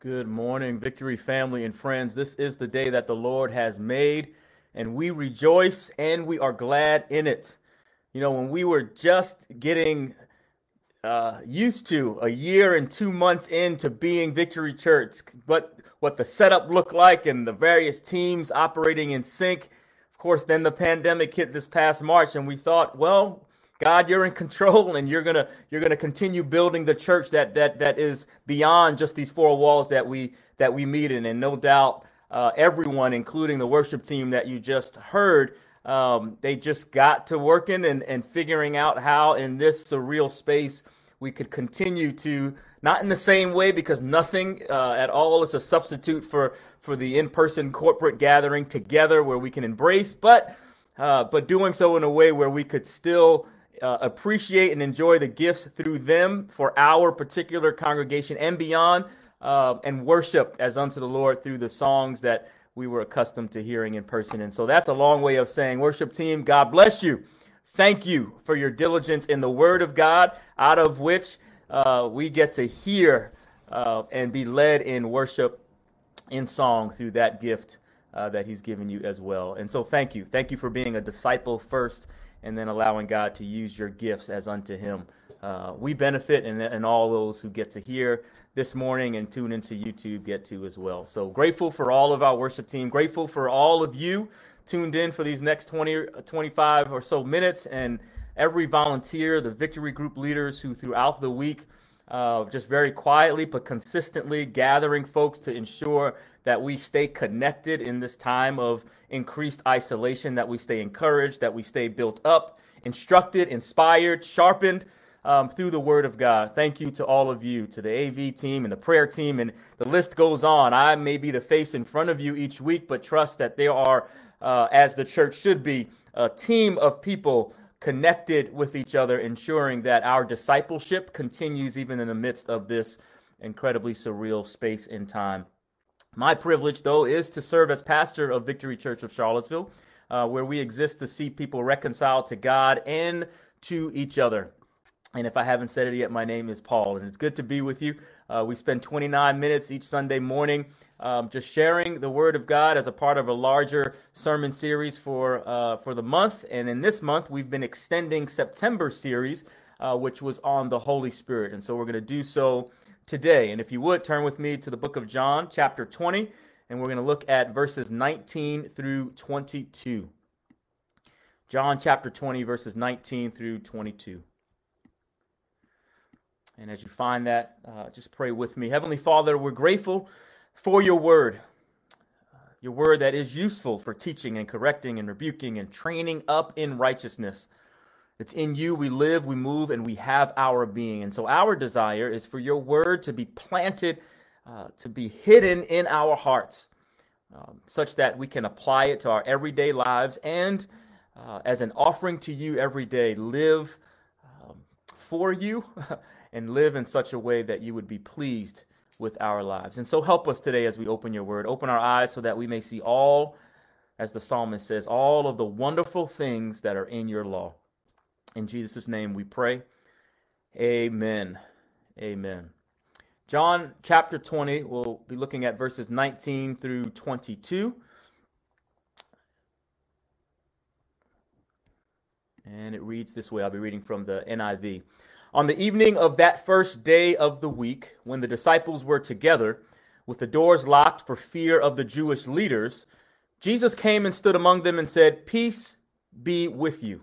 Good morning, Victory family and friends. This is the day that the Lord has made, and we rejoice and we are glad in it. You know, when we were just getting uh, used to a year and two months into being Victory Church, what what the setup looked like and the various teams operating in sync. Of course, then the pandemic hit this past March, and we thought, well, God, you're in control, and you're gonna you're gonna continue building the church that that that is beyond just these four walls that we that we meet in. And no doubt, uh, everyone, including the worship team that you just heard, um, they just got to working and and figuring out how in this surreal space we could continue to not in the same way because nothing uh, at all is a substitute for for the in-person corporate gathering together where we can embrace, but uh, but doing so in a way where we could still uh, appreciate and enjoy the gifts through them for our particular congregation and beyond, uh, and worship as unto the Lord through the songs that we were accustomed to hearing in person. And so that's a long way of saying, worship team, God bless you. Thank you for your diligence in the Word of God, out of which uh, we get to hear uh, and be led in worship in song through that gift uh, that He's given you as well. And so thank you. Thank you for being a disciple first and then allowing God to use your gifts as unto Him. Uh, we benefit, and, and all those who get to hear this morning and tune into YouTube get to as well. So grateful for all of our worship team, grateful for all of you tuned in for these next 20, 25 or so minutes, and every volunteer, the victory group leaders who throughout the week uh, just very quietly but consistently gathering folks to ensure that we stay connected in this time of increased isolation, that we stay encouraged, that we stay built up, instructed, inspired, sharpened um, through the Word of God. Thank you to all of you, to the AV team and the prayer team, and the list goes on. I may be the face in front of you each week, but trust that there are, uh, as the church should be, a team of people connected with each other, ensuring that our discipleship continues even in the midst of this incredibly surreal space and time. My privilege, though, is to serve as pastor of Victory Church of Charlottesville, uh, where we exist to see people reconciled to God and to each other. And if I haven't said it yet, my name is Paul, and it's good to be with you. Uh, we spend 29 minutes each Sunday morning um, just sharing the Word of God as a part of a larger sermon series for uh, for the month. And in this month, we've been extending September series, uh, which was on the Holy Spirit. And so we're going to do so today. And if you would turn with me to the book of John, chapter 20, and we're going to look at verses 19 through 22. John chapter 20, verses 19 through 22. And as you find that, uh, just pray with me. Heavenly Father, we're grateful for your word, uh, your word that is useful for teaching and correcting and rebuking and training up in righteousness. It's in you we live, we move, and we have our being. And so our desire is for your word to be planted, uh, to be hidden in our hearts, um, such that we can apply it to our everyday lives and uh, as an offering to you every day, live um, for you and live in such a way that you would be pleased with our lives. And so help us today as we open your word. Open our eyes so that we may see all, as the psalmist says, all of the wonderful things that are in your law. In Jesus' name we pray. Amen. Amen. John chapter 20, we'll be looking at verses 19 through 22. And it reads this way I'll be reading from the NIV. On the evening of that first day of the week, when the disciples were together, with the doors locked for fear of the Jewish leaders, Jesus came and stood among them and said, Peace be with you.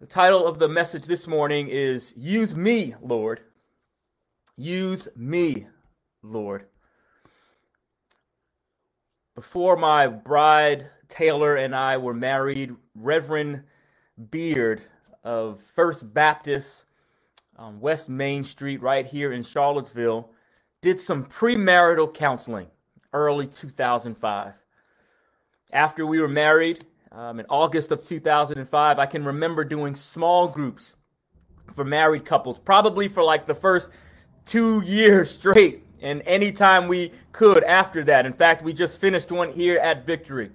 The title of the message this morning is Use Me, Lord. Use me, Lord. Before my bride, Taylor, and I were married, Reverend Beard of First Baptist on West Main Street, right here in Charlottesville, did some premarital counseling. early 2005. After we were married um, in August of 2005, I can remember doing small groups for married couples, probably for like the first two years straight, and anytime we could after that. In fact, we just finished one here at Victory.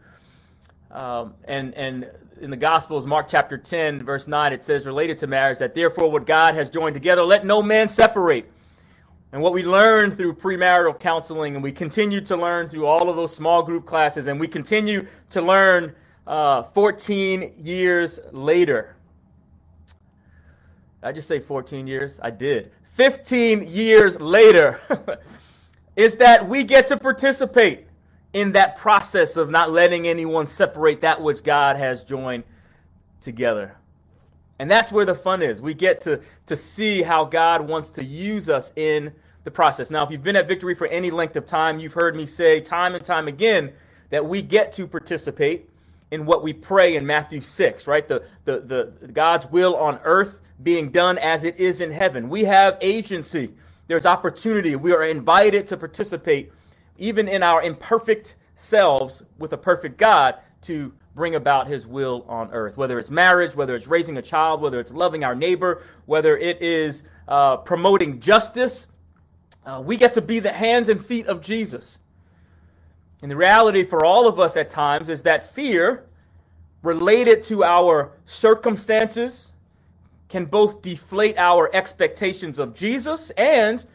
Um, and and in the Gospels, Mark chapter 10, verse 9, it says, related to marriage, that therefore what God has joined together, let no man separate. And what we learned through premarital counseling, and we continue to learn through all of those small group classes, and we continue to learn uh, 14 years later. Did I just say 14 years? I did. 15 years later, is that we get to participate in that process of not letting anyone separate that which God has joined together. And that's where the fun is. We get to, to see how God wants to use us in the process. Now, if you've been at Victory for any length of time, you've heard me say time and time again that we get to participate in what we pray in Matthew 6, right? The, the, the God's will on earth being done as it is in heaven. We have agency. There's opportunity. We are invited to participate even in our imperfect selves with a perfect God to bring about his will on earth. Whether it's marriage, whether it's raising a child, whether it's loving our neighbor, whether it is uh, promoting justice, uh, we get to be the hands and feet of Jesus. And the reality for all of us at times is that fear related to our circumstances can both deflate our expectations of Jesus and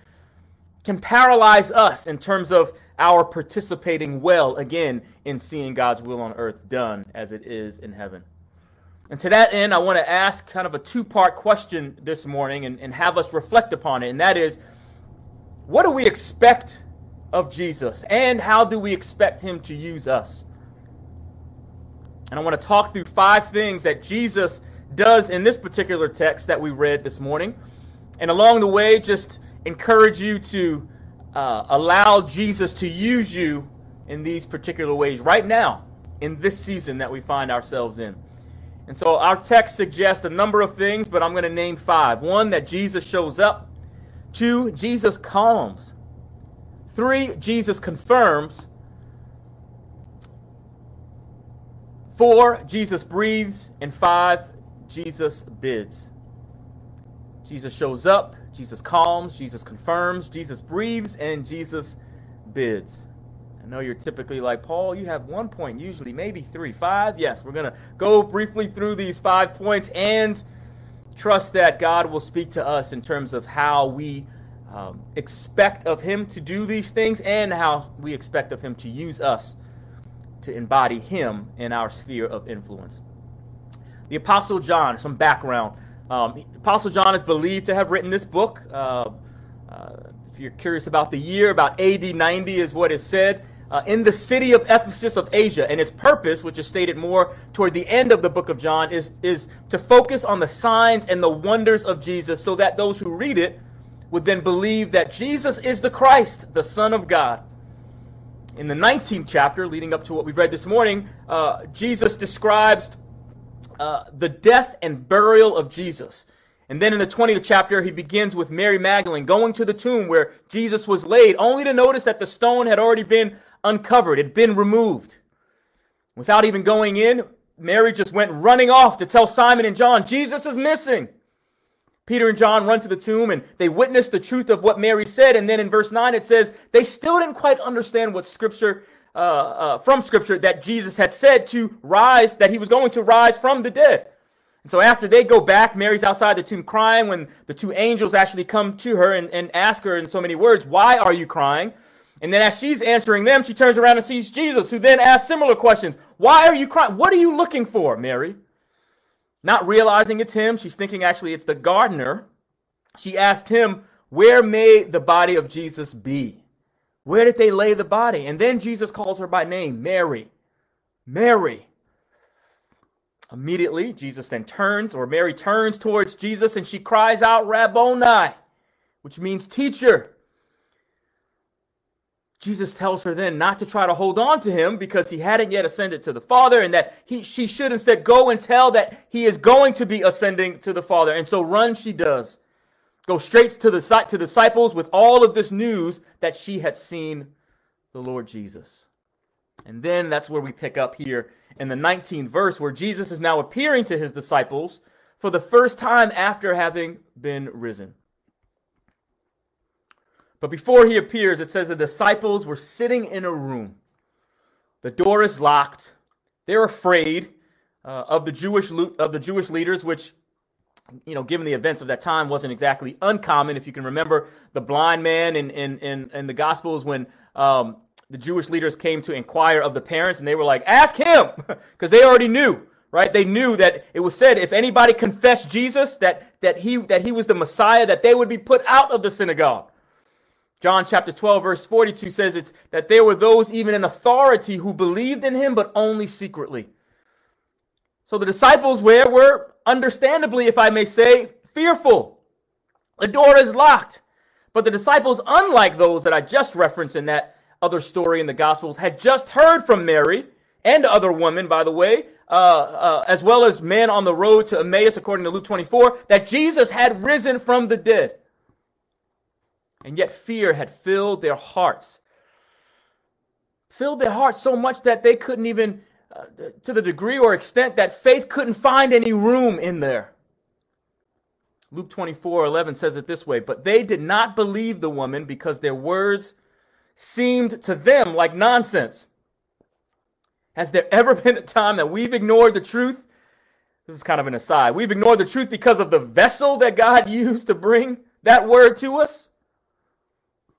can paralyze us in terms of our participating well again in seeing God's will on earth done as it is in heaven. And to that end, I want to ask kind of a two part question this morning and, and have us reflect upon it. And that is what do we expect of Jesus? And how do we expect him to use us? And I want to talk through five things that Jesus does in this particular text that we read this morning. And along the way, just encourage you to uh, allow Jesus to use you in these particular ways right now, in this season that we find ourselves in. And so our text suggests a number of things, but I'm going to name five. One, that Jesus shows up. Two, Jesus calms. Three, Jesus confirms. Four, Jesus breathes. And five, Jesus bids. Jesus shows up, Jesus calms, Jesus confirms, Jesus breathes, and Jesus bids. I know you're typically like, Paul, you have one point, usually, maybe three, five. Yes, we're going to go briefly through these five points and trust that God will speak to us in terms of how we um, expect of Him to do these things and how we expect of Him to use us to embody Him in our sphere of influence. The Apostle John, some background. Um, Apostle John is believed to have written this book. Uh, uh, if you're curious about the year, about AD 90 is what is said. Uh, in the city of Ephesus of Asia, and its purpose, which is stated more toward the end of the book of John, is, is to focus on the signs and the wonders of Jesus so that those who read it would then believe that Jesus is the Christ, the Son of God. In the 19th chapter, leading up to what we've read this morning, uh, Jesus describes uh, the death and burial of Jesus. And then in the 20th chapter, he begins with Mary Magdalene going to the tomb where Jesus was laid, only to notice that the stone had already been uncovered, it had been removed. Without even going in, Mary just went running off to tell Simon and John, Jesus is missing. Peter and John run to the tomb and they witness the truth of what Mary said. And then in verse 9, it says they still didn't quite understand what Scripture uh, uh, from Scripture that Jesus had said to rise, that he was going to rise from the dead. And so after they go back, Mary's outside the tomb crying when the two angels actually come to her and, and ask her in so many words, Why are you crying? And then as she's answering them, she turns around and sees Jesus, who then asks similar questions. Why are you crying? What are you looking for, Mary? Not realizing it's him, she's thinking actually it's the gardener. She asked him, Where may the body of Jesus be? Where did they lay the body? And then Jesus calls her by name, Mary. Mary. Immediately, Jesus then turns, or Mary turns towards Jesus, and she cries out, Rabboni, which means teacher. Jesus tells her then not to try to hold on to him because he hadn't yet ascended to the Father, and that he, she should instead go and tell that he is going to be ascending to the Father. And so run she does go straight to the to the disciples with all of this news that she had seen the Lord Jesus. And then that's where we pick up here in the 19th verse, where Jesus is now appearing to his disciples for the first time after having been risen. But before he appears, it says the disciples were sitting in a room. The door is locked. They're afraid uh, of the Jewish of the Jewish leaders, which you know, given the events of that time, wasn't exactly uncommon. If you can remember the blind man in in in, in the Gospels when um, the Jewish leaders came to inquire of the parents, and they were like, "Ask him," because they already knew, right? They knew that it was said if anybody confessed Jesus, that that he that he was the Messiah, that they would be put out of the synagogue. John chapter 12, verse 42 says it's that there were those even in authority who believed in him, but only secretly. So the disciples were, were understandably, if I may say, fearful. The door is locked. But the disciples, unlike those that I just referenced in that other story in the Gospels, had just heard from Mary and other women, by the way, uh, uh, as well as men on the road to Emmaus, according to Luke 24, that Jesus had risen from the dead. And yet fear had filled their hearts. Filled their hearts so much that they couldn't even, uh, to the degree or extent that faith couldn't find any room in there. Luke 24 11 says it this way But they did not believe the woman because their words seemed to them like nonsense. Has there ever been a time that we've ignored the truth? This is kind of an aside. We've ignored the truth because of the vessel that God used to bring that word to us.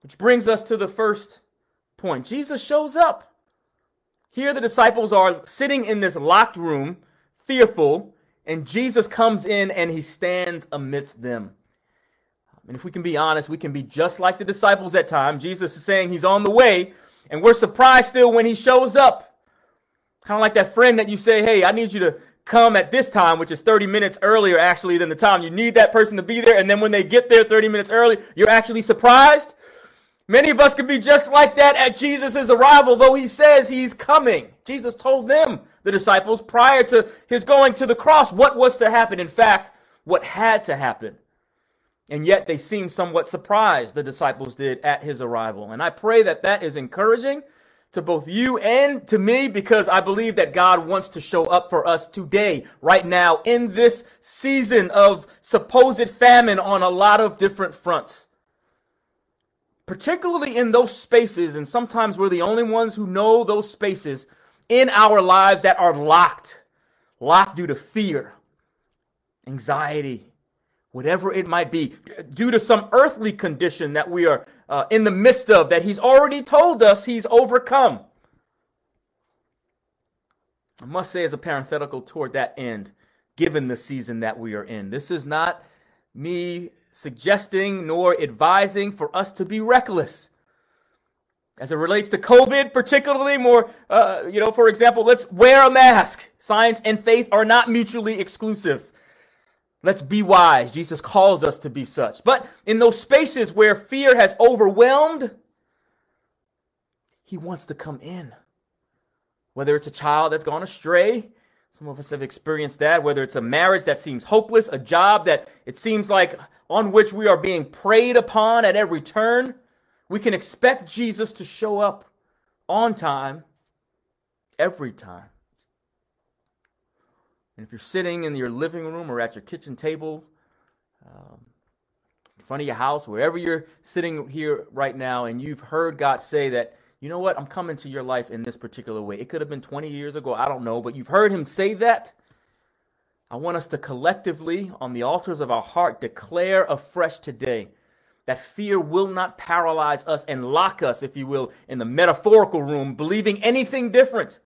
Which brings us to the first point. Jesus shows up. Here, the disciples are sitting in this locked room, fearful, and Jesus comes in and he stands amidst them. And if we can be honest, we can be just like the disciples at times. Jesus is saying he's on the way, and we're surprised still when he shows up. Kind of like that friend that you say, Hey, I need you to come at this time, which is 30 minutes earlier actually than the time you need that person to be there. And then when they get there 30 minutes early, you're actually surprised. Many of us could be just like that at Jesus' arrival, though he says he's coming. Jesus told them, the disciples, prior to his going to the cross, what was to happen. In fact, what had to happen. And yet they seemed somewhat surprised, the disciples did, at his arrival. And I pray that that is encouraging to both you and to me because I believe that God wants to show up for us today, right now, in this season of supposed famine on a lot of different fronts particularly in those spaces, and sometimes we're the only ones who know those spaces in our lives that are locked, locked due to fear, anxiety, whatever it might be, due to some earthly condition that we are uh, in the midst of that He's already told us He's overcome. I must say, as a parenthetical toward that end, given the season that we are in, this is not me suggesting nor advising for us to be reckless. As it relates to COVID, particularly more, uh, you know, for example, let's wear a mask. Science and faith are not mutually exclusive. Let's be wise. Jesus calls us to be such. But in those spaces where fear has overwhelmed, he wants to come in. Whether it's a child that's gone astray, some of us have experienced that, whether it's a marriage that seems hopeless, a job that it seems like on which we are being preyed upon at every turn. We can expect Jesus to show up on time every time. And if you're sitting in your living room or at your kitchen table, um, in front of your house, wherever you're sitting here right now, and you've heard God say that you know what? I'm coming to your life in this particular way. It could have been 20 years ago. I don't know. But you've heard him say that. I want us to collectively, on the altars of our heart, declare afresh today that fear will not paralyze us and lock us, if you will, in the metaphorical room, believing anything different.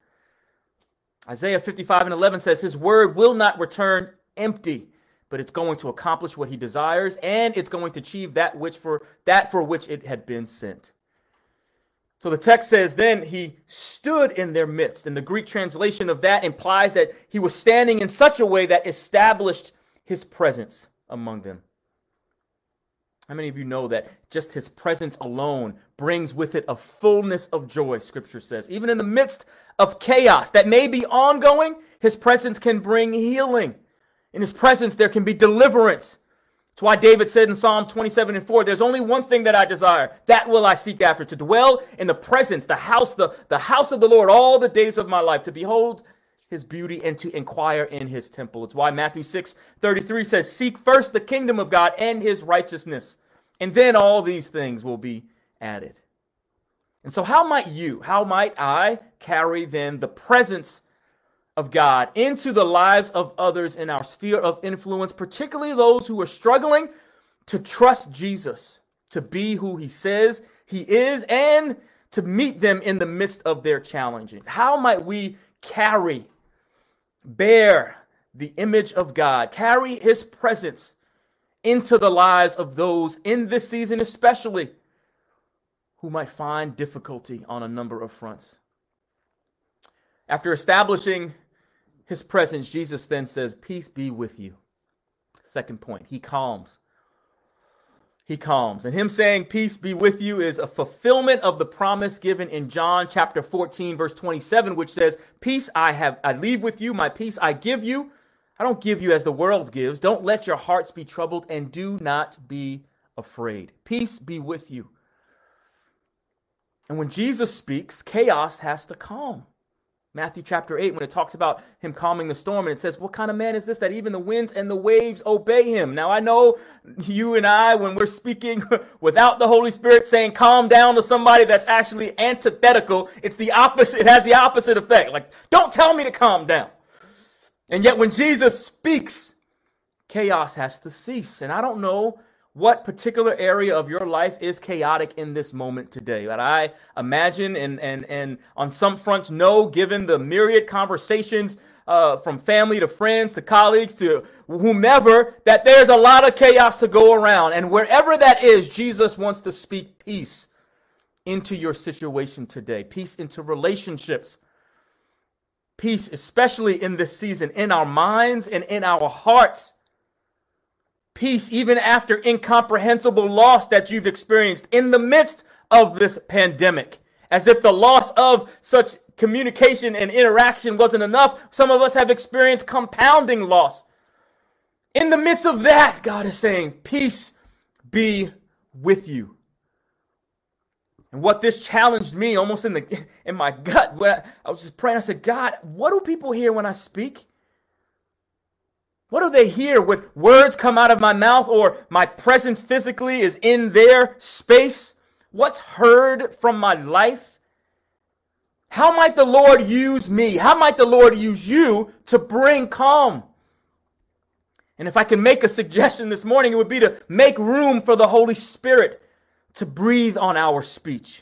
Isaiah 55 and 11 says, His word will not return empty, but it's going to accomplish what he desires, and it's going to achieve that which for that for which it had been sent. So the text says, then he stood in their midst. And the Greek translation of that implies that he was standing in such a way that established his presence among them. How many of you know that just his presence alone brings with it a fullness of joy, scripture says? Even in the midst of chaos that may be ongoing, his presence can bring healing. In his presence, there can be deliverance. That's why David said in Psalm 27 and 4, there's only one thing that I desire. That will I seek after, to dwell in the presence, the house, the, the house of the Lord all the days of my life, to behold his beauty and to inquire in his temple. It's why Matthew 6 33 says, Seek first the kingdom of God and his righteousness, and then all these things will be added. And so, how might you, how might I carry then the presence of God into the lives of others in our sphere of influence, particularly those who are struggling to trust Jesus, to be who he says he is, and to meet them in the midst of their challenges. How might we carry, bear the image of God, carry his presence into the lives of those in this season, especially who might find difficulty on a number of fronts? After establishing his presence, Jesus then says, Peace be with you. Second point, he calms. He calms. And him saying, Peace be with you, is a fulfillment of the promise given in John chapter 14, verse 27, which says, Peace I have, I leave with you, my peace I give you. I don't give you as the world gives. Don't let your hearts be troubled, and do not be afraid. Peace be with you. And when Jesus speaks, chaos has to calm. Matthew chapter 8, when it talks about him calming the storm, and it says, What kind of man is this that even the winds and the waves obey him? Now, I know you and I, when we're speaking without the Holy Spirit saying calm down to somebody that's actually antithetical, it's the opposite, it has the opposite effect. Like, don't tell me to calm down. And yet, when Jesus speaks, chaos has to cease. And I don't know what particular area of your life is chaotic in this moment today. That I imagine and and and on some fronts know, given the myriad conversations uh, from family to friends to colleagues to whomever, that there's a lot of chaos to go around. And wherever that is, Jesus wants to speak peace into your situation today, peace into relationships, peace, especially in this season, in our minds and in our hearts peace even after incomprehensible loss that you've experienced in the midst of this pandemic. As if the loss of such communication and interaction wasn't enough, some of us have experienced compounding loss. In the midst of that, God is saying, Peace be with you. And what this challenged me almost in the in my gut, when I, I was just praying, I said, God, what do people hear when I speak? What do they hear when words come out of my mouth or my presence physically is in their space? What's heard from my life? How might the Lord use me? How might the Lord use you to bring calm? And if I can make a suggestion this morning, it would be to make room for the Holy Spirit to breathe on our speech.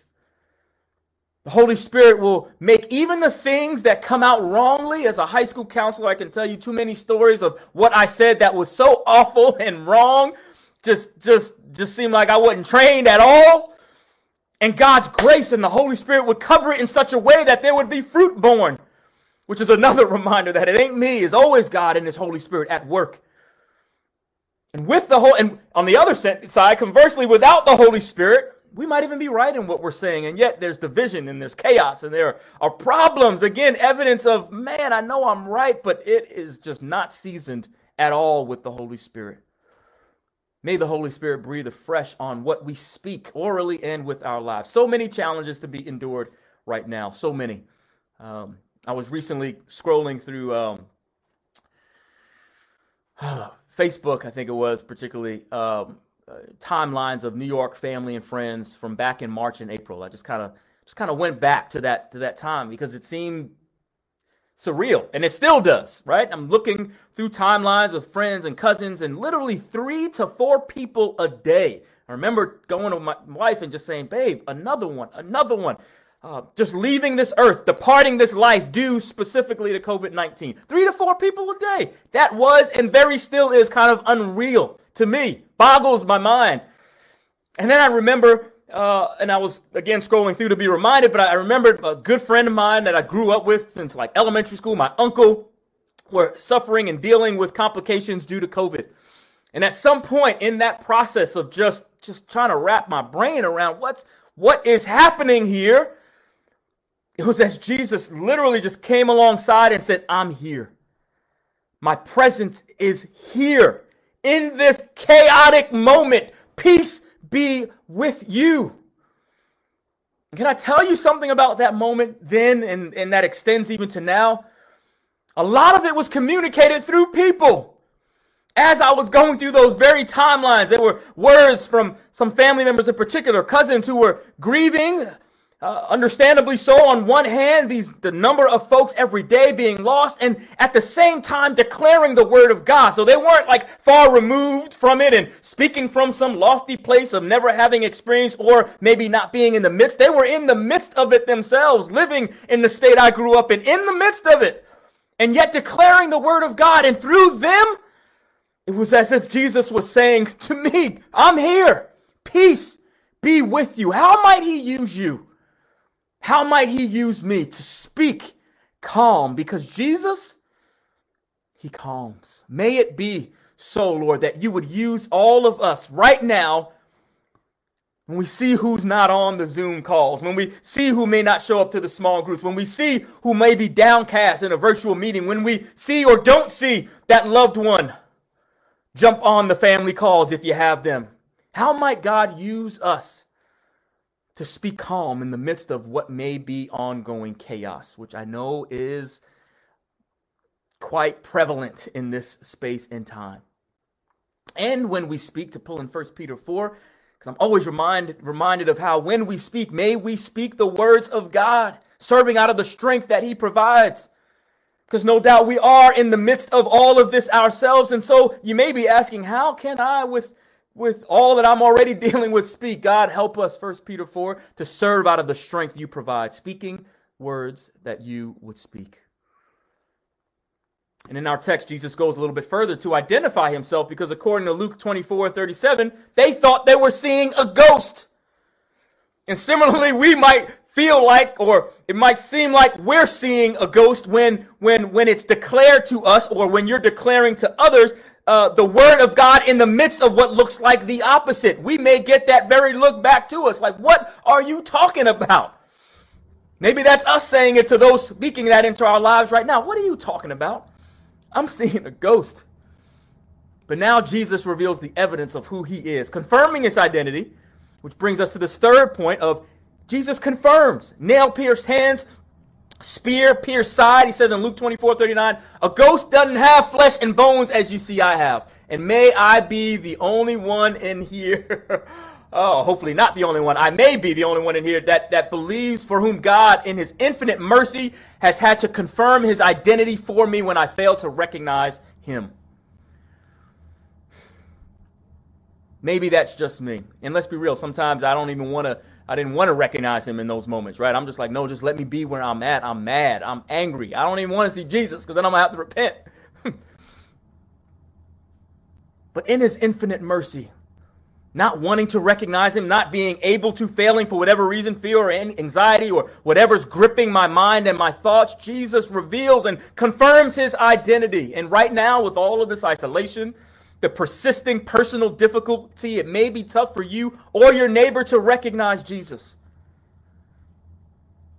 The Holy Spirit will make even the things that come out wrongly. As a high school counselor, I can tell you too many stories of what I said that was so awful and wrong. Just, just, just seemed like I wasn't trained at all. And God's grace and the Holy Spirit would cover it in such a way that there would be fruit born, which is another reminder that it ain't me, it's always God and His Holy Spirit at work. And with the whole, and on the other side, conversely, without the Holy Spirit, we might even be right in what we're saying, and yet there's division and there's chaos and there are problems. Again, evidence of, man, I know I'm right, but it is just not seasoned at all with the Holy Spirit. May the Holy Spirit breathe afresh on what we speak orally and with our lives. So many challenges to be endured right now. So many. Um, I was recently scrolling through um, Facebook, I think it was, particularly. Um, uh, timelines of New York family and friends from back in March and April. I just kind of just kind of went back to that to that time because it seemed surreal and it still does, right? I'm looking through timelines of friends and cousins and literally 3 to 4 people a day. I remember going to my wife and just saying, "Babe, another one, another one." Uh, just leaving this earth, departing this life due specifically to COVID 19. Three to four people a day. That was and very still is kind of unreal to me, boggles my mind. And then I remember, uh, and I was again scrolling through to be reminded, but I remembered a good friend of mine that I grew up with since like elementary school, my uncle, were suffering and dealing with complications due to COVID. And at some point in that process of just just trying to wrap my brain around what's what is happening here, it was as Jesus literally just came alongside and said, "I'm here. My presence is here in this chaotic moment. Peace be with you. Can I tell you something about that moment then, and, and that extends even to now? A lot of it was communicated through people. As I was going through those very timelines, there were words from some family members in particular, cousins who were grieving, uh, understandably so on one hand these the number of folks every day being lost and at the same time declaring the word of god. So they weren't like far removed from it and speaking from some lofty place of never having experienced or maybe not being in the midst. They were in the midst of it themselves living in the state i grew up in in the midst of it and yet declaring the word of god. And through them it was as if jesus was saying to me i'm here. Peace be with you. How might he use you how might he use me to speak calm? Because Jesus, he calms. May it be so, Lord, that you would use all of us right now when we see who's not on the Zoom calls, when we see who may not show up to the small groups, when we see who may be downcast in a virtual meeting, when we see or don't see that loved one, jump on the family calls if you have them. How might God use us to speak calm in the midst of what may be ongoing chaos, which I know is quite prevalent in this space and time. And when we speak, to pull in 1 Peter 4, because I'm always reminded, reminded of how when we speak, may we speak the words of God, serving out of the strength that He provides. Because no doubt we are in the midst of all of this ourselves. And so you may be asking, how can I, with with all that I'm already dealing with, speak. God, help us, First Peter 4, to serve out of the strength you provide, speaking words that you would speak. And in our text, Jesus goes a little bit further to identify himself because according to Luke 24 37, they thought they were seeing a ghost. And similarly, we might feel like, or it might seem like we're seeing a ghost when, when, when it's declared to us or when you're declaring to others uh, the word of God in the midst of what looks like the opposite. We may get that very look back to us like, what are you talking about? Maybe that's us saying it to those speaking that into our lives right now. What are you talking about? I'm seeing a ghost. But now Jesus reveals the evidence of who he is, confirming his identity, which brings us to this third point of Jesus confirms nail pierced hands, spear pierced side. He says in Luke 24 39, a ghost doesn't have flesh and bones as you see I have. And may I be the only one in here. oh, hopefully not the only one. I may be the only one in here that, that believes for whom God, in his infinite mercy, has had to confirm his identity for me when I failed to recognize him. Maybe that's just me. And let's be real, sometimes I don't even want to I didn't want to recognize him in those moments, right? I'm just like, no, just let me be where I'm at. I'm mad. I'm angry. I don't even want to see Jesus because then I'm going to have to repent. but in his infinite mercy, not wanting to recognize him, not being able to, failing for whatever reason, fear or anxiety or whatever's gripping my mind and my thoughts, Jesus reveals and confirms his identity. And right now, with all of this isolation, the persisting personal difficulty, it may be tough for you or your neighbor to recognize Jesus.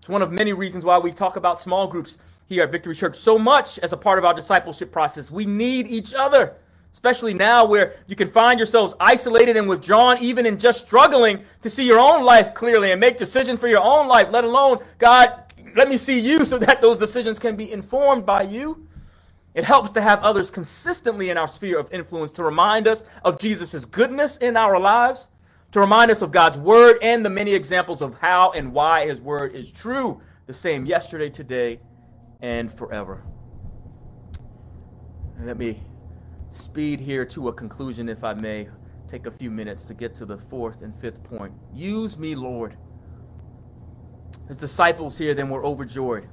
It's one of many reasons why we talk about small groups here at Victory Church so much as a part of our discipleship process. We need each other, especially now where you can find yourselves isolated and withdrawn, even in just struggling to see your own life clearly and make decisions for your own life, let alone, God, let me see you so that those decisions can be informed by you. It helps to have others consistently in our sphere of influence to remind us of Jesus' goodness in our lives, to remind us of God's word and the many examples of how and why his word is true, the same yesterday, today, and forever. And let me speed here to a conclusion, if I may. Take a few minutes to get to the fourth and fifth point. Use me, Lord. His disciples here then were overjoyed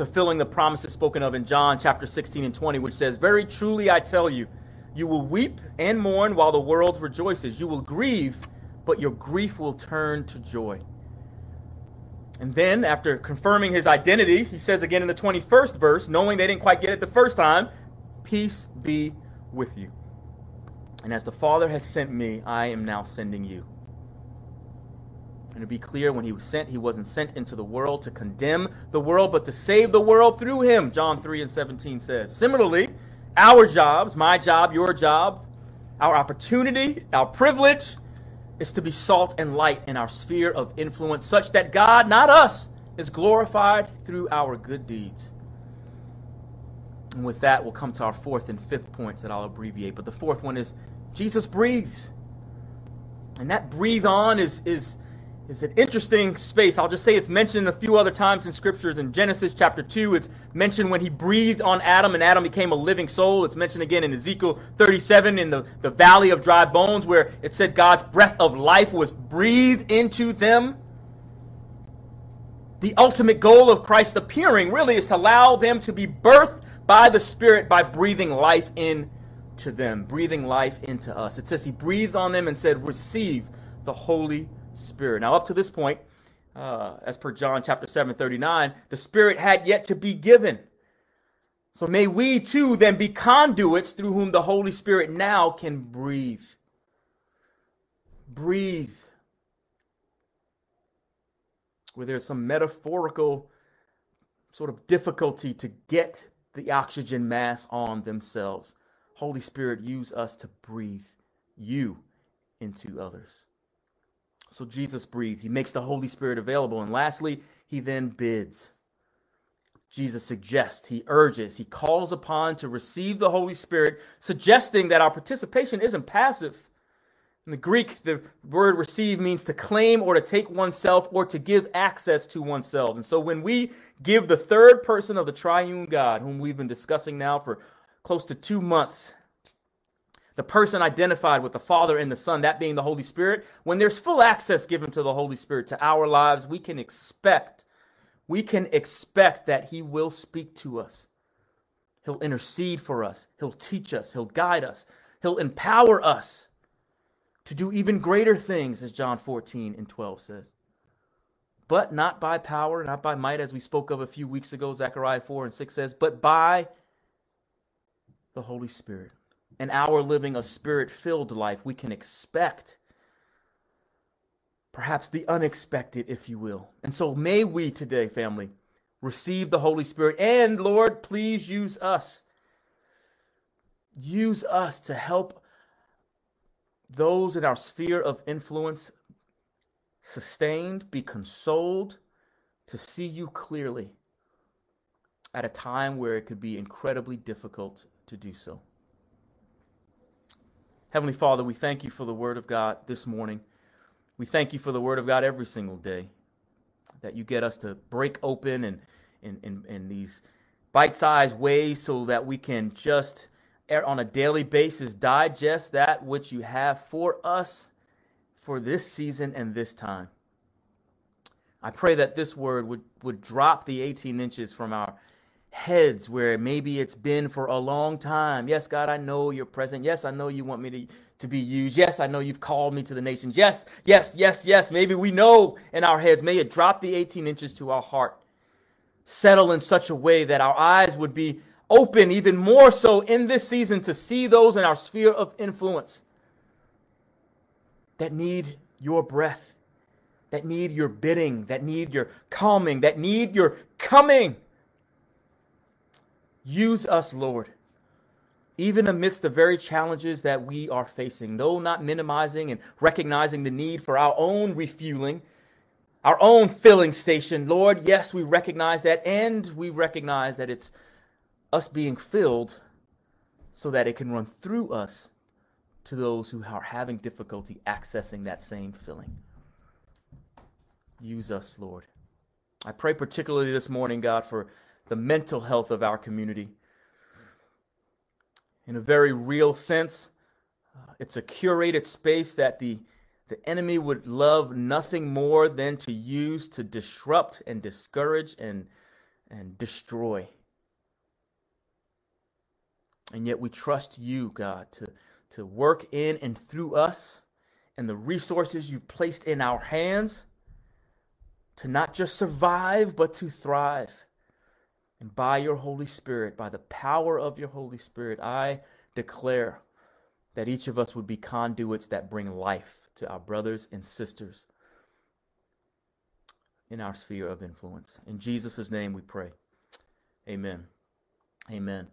fulfilling the promises spoken of in John chapter 16 and 20, which says, Very truly I tell you, you will weep and mourn while the world rejoices. You will grieve, but your grief will turn to joy. And then, after confirming his identity, he says again in the 21st verse, knowing they didn't quite get it the first time, Peace be with you. And as the Father has sent me, I am now sending you. And to be clear, when he was sent, he wasn't sent into the world to condemn the world, but to save the world through him, John 3 and 17 says. Similarly, our jobs, my job, your job, our opportunity, our privilege is to be salt and light in our sphere of influence, such that God, not us, is glorified through our good deeds. And with that, we'll come to our fourth and fifth points that I'll abbreviate. But the fourth one is Jesus breathes. And that breathe on is, is, is an interesting space. I'll just say it's mentioned a few other times in scriptures. In Genesis chapter 2, it's mentioned when he breathed on Adam and Adam became a living soul. It's mentioned again in Ezekiel 37 in the, the valley of dry bones where it said God's breath of life was breathed into them. The ultimate goal of Christ appearing really is to allow them to be birthed by the Spirit by breathing life into them, breathing life into us. It says he breathed on them and said, Receive the Holy Spirit. Now, up to this point, uh, as per John chapter 7, 39, the Spirit had yet to be given. So may we too then be conduits through whom the Holy Spirit now can breathe. Breathe. Where there's some metaphorical sort of difficulty to get the oxygen mask on themselves. Holy Spirit, use us to breathe you into others. So Jesus breathes. He makes the Holy Spirit available. And lastly, he then bids. Jesus suggests, he urges, he calls upon to receive the Holy Spirit, suggesting that our participation isn't passive. In the Greek, the word receive means to claim or to take oneself or to give access to oneself. And so when we give the third person of the triune God, whom we've been discussing now for close to two months, the person identified with the Father and the Son, that being the Holy Spirit, when there's full access given to the Holy Spirit to our lives, we can expect, we can expect that He will speak to us. He'll intercede for us. He'll teach us. He'll guide us. He'll empower us to do even greater things, as John 14 and 12 says but not by power, not by might, as we spoke of a few weeks ago. Zechariah 4 and 6 says, but by the Holy Spirit. And our living a spirit filled life, we can expect perhaps the unexpected, if you will. And so may we today, family, receive the Holy Spirit. And Lord, please use us. Use us to help those in our sphere of influence sustained, be consoled, to see you clearly at a time where it could be incredibly difficult to do so. Heavenly Father, we thank you for the Word of God this morning. We thank you for the Word of God every single day. That you get us to break open and in, in, in these bite sized ways so that we can just er, on a daily basis digest that which you have for us for this season and this time. I pray that this word would, would drop the 18 inches from our heads where maybe it's been for a long time. Yes, God, I know you're present. Yes, I know you want me to, to be used. Yes, I know you've called me to the nations. Yes, yes, yes, yes. Maybe we know in our heads. May it drop the 18 inches to our heart. Settle in such a way that our eyes would be open even more so in this season to see those in our sphere of influence that need your breath, that need your bidding, that need your calming, that need your coming. Use us, Lord, even amidst the very challenges that we are facing, though not minimizing and recognizing the need for our own refueling, our own filling station. Lord, yes, we recognize that, and we recognize that it's us being filled so that it can run through us to those who are having difficulty accessing that same filling. Use us, Lord. I pray particularly this morning, God, for the mental health of our community. In a very real sense, uh, it's a curated space that the, the enemy would love nothing more than to use to disrupt and discourage and, and destroy. And yet we trust you, God, to to work in and through us and the resources you've placed in our hands to not just survive, but to thrive. And by your Holy Spirit, by the power of your Holy Spirit, I declare that each of us would be conduits that bring life to our brothers and sisters in our sphere of influence. In Jesus' name we pray. Amen. Amen.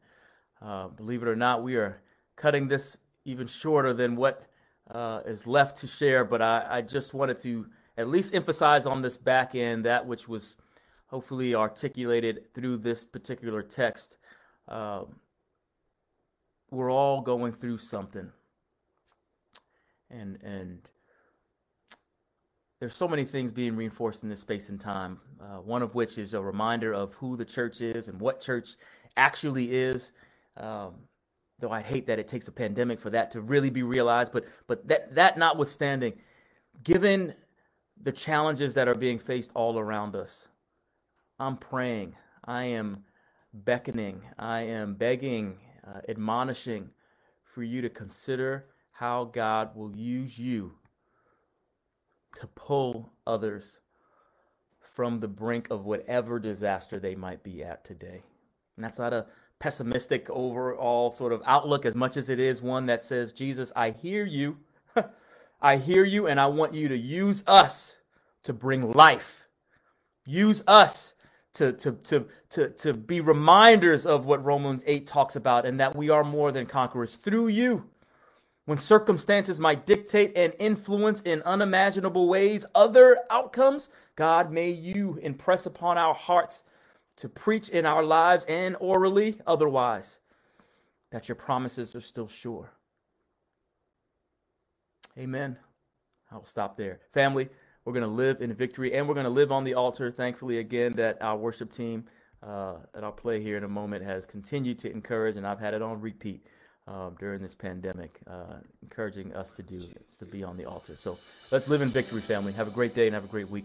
Uh, believe it or not, we are cutting this even shorter than what uh, is left to share, but I, I, just wanted to at least emphasize on this back end that which was hopefully articulated through this particular text. Um, we're all going through something, and and there's so many things being reinforced in this space and time. Uh, one of which is a reminder of who the church is and what church actually is. Um, though I hate that it takes a pandemic for that to really be realized. But but that that notwithstanding, given the challenges that are being faced all around us, I'm praying. I am beckoning. I am begging, uh, admonishing for you to consider how God will use you to pull others from the brink of whatever disaster they might be at today. And that's not a pessimistic overall sort of outlook as much as it is one that says, Jesus, I hear you. I hear you, and I want you to use us to bring life. Use us to, to, to, to, to be reminders of what Romans 8 talks about and that we are more than conquerors through you. When circumstances might dictate and influence in unimaginable ways other outcomes, God, may you impress upon our hearts to preach in our lives and orally otherwise that your promises are still sure. Amen. I'll stop there. Family, we're going to live in victory and we're going to live on the altar. Thankfully, again, that our worship team uh, that I'll play here in a moment has continued to encourage, and I've had it on repeat um, during this pandemic, uh, encouraging us to do to be on the altar. So let's live in victory, family. Have a great day and have a great week.